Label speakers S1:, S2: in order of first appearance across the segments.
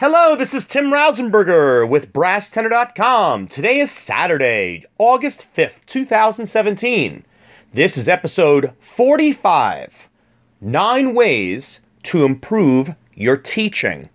S1: Hello, this is Tim Rausenberger with BrassTenor.com. Today is Saturday, August 5th, 2017. This is episode 45 Nine Ways to Improve Your Teaching.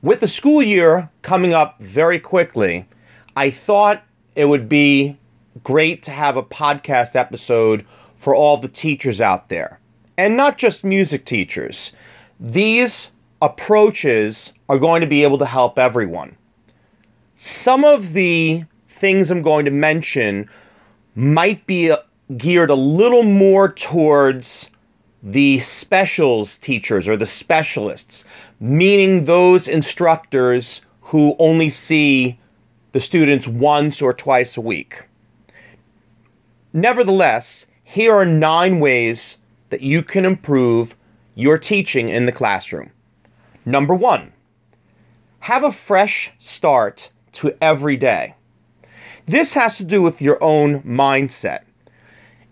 S1: With the school year coming up very quickly, I thought it would be great to have a podcast episode for all the teachers out there, and not just music teachers. These approaches are going to be able to help everyone. Some of the things I'm going to mention might be uh, geared a little more towards the specials teachers or the specialists, meaning those instructors who only see the students once or twice a week. Nevertheless, here are nine ways that you can improve your teaching in the classroom. Number one, have a fresh start to every day. This has to do with your own mindset.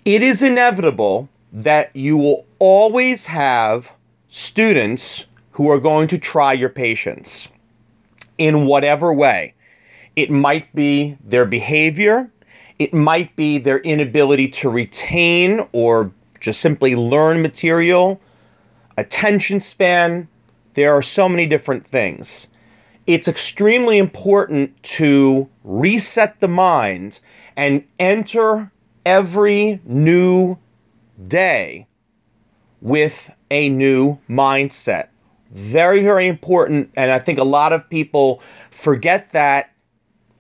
S1: It is inevitable that you will always have students who are going to try your patience in whatever way. It might be their behavior, it might be their inability to retain or just simply learn material, attention span, there are so many different things. It's extremely important to reset the mind and enter every new day with a new mindset. Very, very important. And I think a lot of people forget that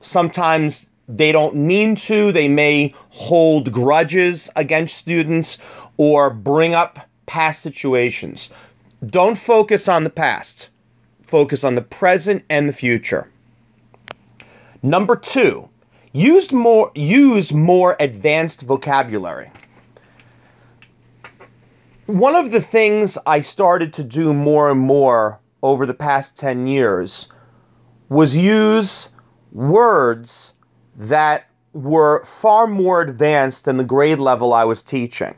S1: sometimes they don't mean to. They may hold grudges against students or bring up past situations. Don't focus on the past, focus on the present and the future. Number two, use more, use more advanced vocabulary. One of the things I started to do more and more over the past 10 years was use words that were far more advanced than the grade level I was teaching.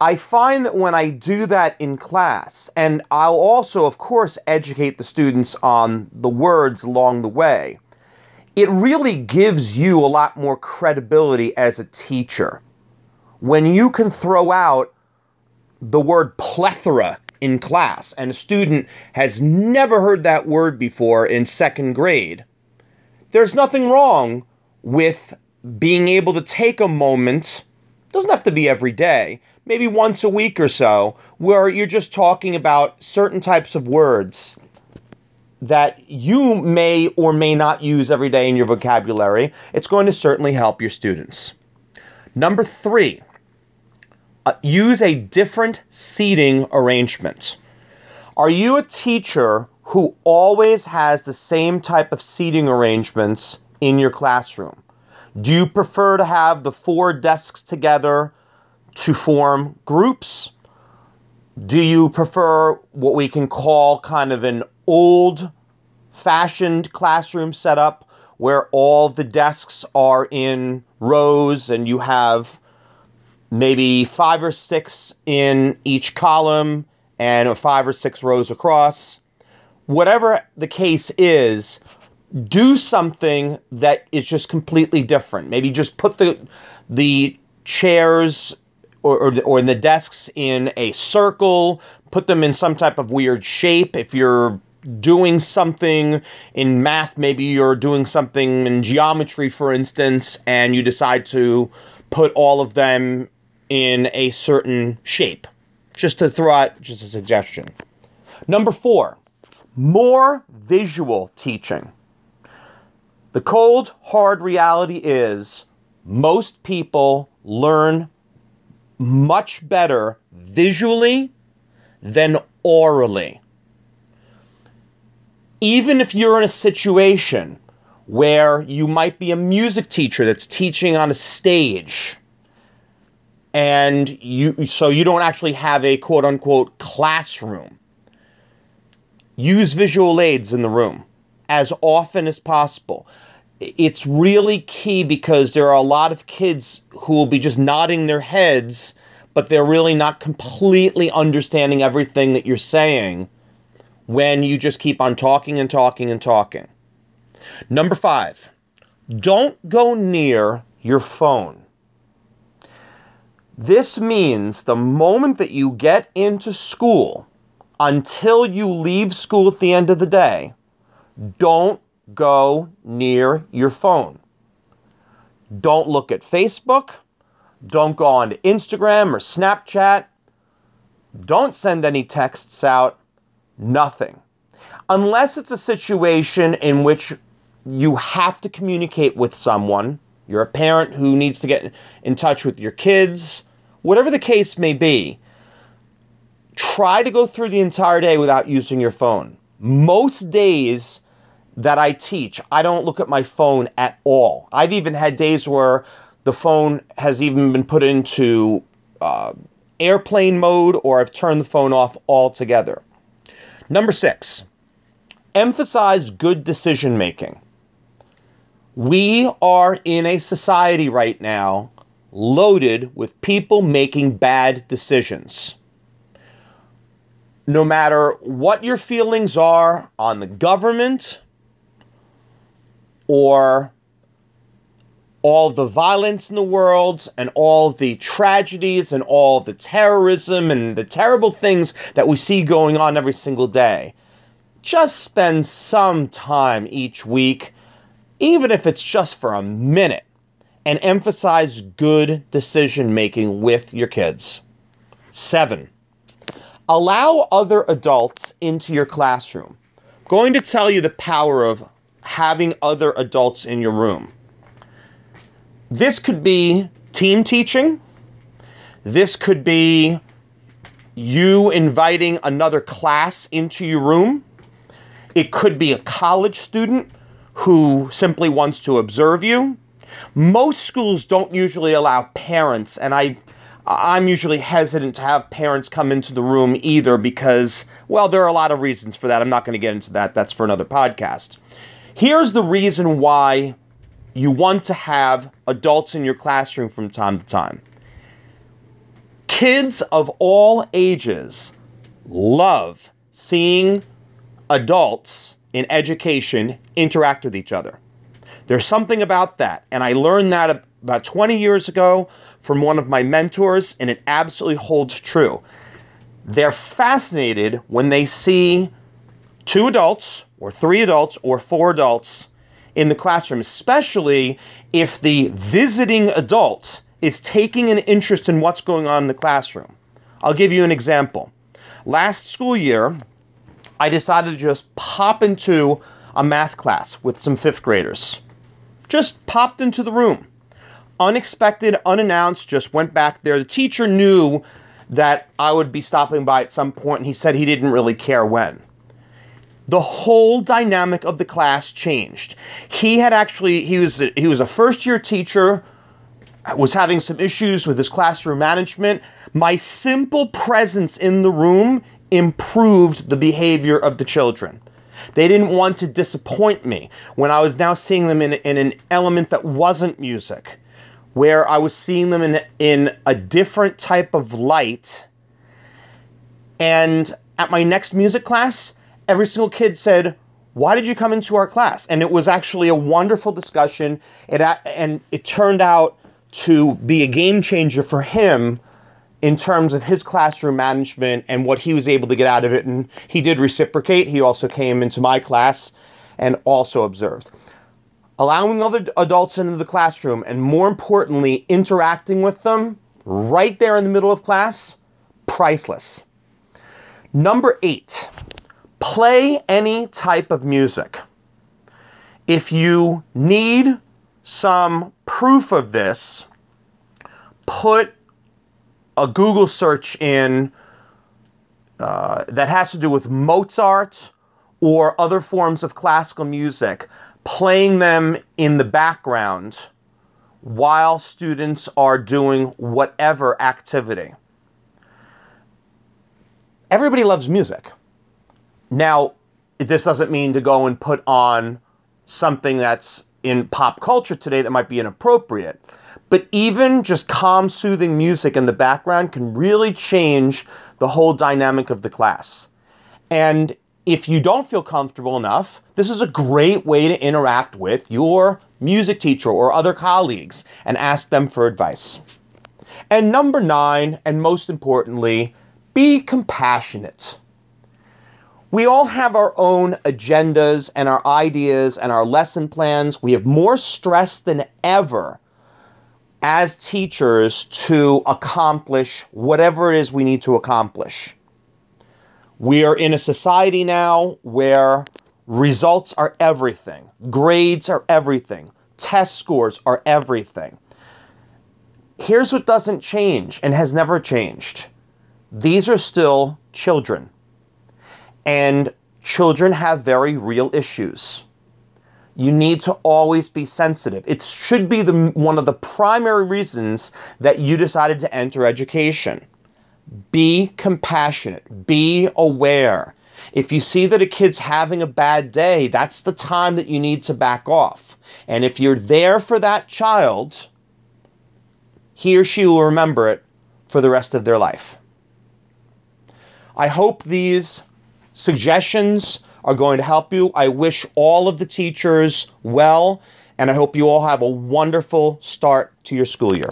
S1: I find that when I do that in class, and I'll also, of course, educate the students on the words along the way, it really gives you a lot more credibility as a teacher. When you can throw out the word plethora in class, and a student has never heard that word before in second grade, there's nothing wrong with being able to take a moment, doesn't have to be every day, maybe once a week or so, where you're just talking about certain types of words that you may or may not use every day in your vocabulary. It's going to certainly help your students. Number three, uh, use a different seating arrangement. Are you a teacher who always has the same type of seating arrangements in your classroom? Do you prefer to have the four desks together to form groups? Do you prefer what we can call kind of an old fashioned classroom setup where all the desks are in rows and you have maybe five or six in each column and five or six rows across? Whatever the case is, do something that is just completely different. Maybe just put the the chairs or, or, or the desks in a circle, put them in some type of weird shape. If you're doing something in math, maybe you're doing something in geometry, for instance, and you decide to put all of them in a certain shape. Just to throw out just a suggestion. Number four, more visual teaching. The cold, hard reality is most people learn much better visually than orally. Even if you're in a situation where you might be a music teacher that's teaching on a stage and you so you don't actually have a quote unquote classroom use visual aids in the room as often as possible it's really key because there are a lot of kids who will be just nodding their heads, but they're really not completely understanding everything that you're saying when you just keep on talking and talking and talking. Number five, don't go near your phone. This means the moment that you get into school until you leave school at the end of the day, don't go near your phone. Don't look at Facebook. Don't go on Instagram or Snapchat. Don't send any texts out. Nothing. Unless it's a situation in which you have to communicate with someone, you're a parent who needs to get in touch with your kids, whatever the case may be, try to go through the entire day without using your phone. Most days that I teach, I don't look at my phone at all. I've even had days where the phone has even been put into uh, airplane mode or I've turned the phone off altogether. Number six, emphasize good decision making. We are in a society right now loaded with people making bad decisions. No matter what your feelings are on the government or all the violence in the world and all the tragedies and all the terrorism and the terrible things that we see going on every single day, just spend some time each week, even if it's just for a minute, and emphasize good decision making with your kids. Seven, allow other adults into your classroom. I'm going to tell you the power of having other adults in your room. This could be team teaching. This could be you inviting another class into your room. It could be a college student who simply wants to observe you. Most schools don't usually allow parents, and I I'm usually hesitant to have parents come into the room either because, well, there are a lot of reasons for that. I'm not going to get into that. That's for another podcast. Here's the reason why you want to have adults in your classroom from time to time. Kids of all ages love seeing adults in education interact with each other. There's something about that. And I learned that about 20 years ago from one of my mentors, and it absolutely holds true. They're fascinated when they see two adults, or three adults, or four adults in the classroom, especially if the visiting adult is taking an interest in what's going on in the classroom. I'll give you an example. Last school year, I decided to just pop into a math class with some fifth graders. Just popped into the room. Unexpected, unannounced, just went back there. The teacher knew that I would be stopping by at some point, and he said he didn't really care when the whole dynamic of the class changed. He had actually he was he was a first year teacher was having some issues with his classroom management. My simple presence in the room improved the behavior of the children. They didn't want to disappoint me when I was now seeing them in, in an element that wasn't music, where I was seeing them in, in a different type of light. And at my next music class, every single kid said, "Why did you come into our class?" And it was actually a wonderful discussion. It and it turned out to be a game changer for him in terms of his classroom management and what he was able to get out of it. And he did reciprocate. He also came into my class and also observed. Allowing other adults into the classroom and more importantly, interacting with them right there in the middle of class, priceless. Number eight, play any type of music. If you need some proof of this, put a Google search in uh, that has to do with Mozart or other forms of classical music, playing them in the background while students are doing whatever activity. Everybody loves music. Now, this doesn't mean to go and put on something that's in pop culture today that might be inappropriate. But even just calm, soothing music in the background can really change the whole dynamic of the class. And if you don't feel comfortable enough, this is a great way to interact with your music teacher or other colleagues and ask them for advice. And number nine, and most importantly, be compassionate. We all have our own agendas and our ideas and our lesson plans. We have more stress than ever as teachers to accomplish whatever it is we need to accomplish. We are in a society now where results are everything, grades are everything, test scores are everything. Here's what doesn't change and has never changed these are still children. And children have very real issues. You need to always be sensitive. It should be the, one of the primary reasons that you decided to enter education. Be compassionate, be aware. If you see that a kid's having a bad day, that's the time that you need to back off. And if you're there for that child, he or she will remember it for the rest of their life. I hope these suggestions are going to help you. I wish all of the teachers well, and I hope you all have a wonderful start to your school year.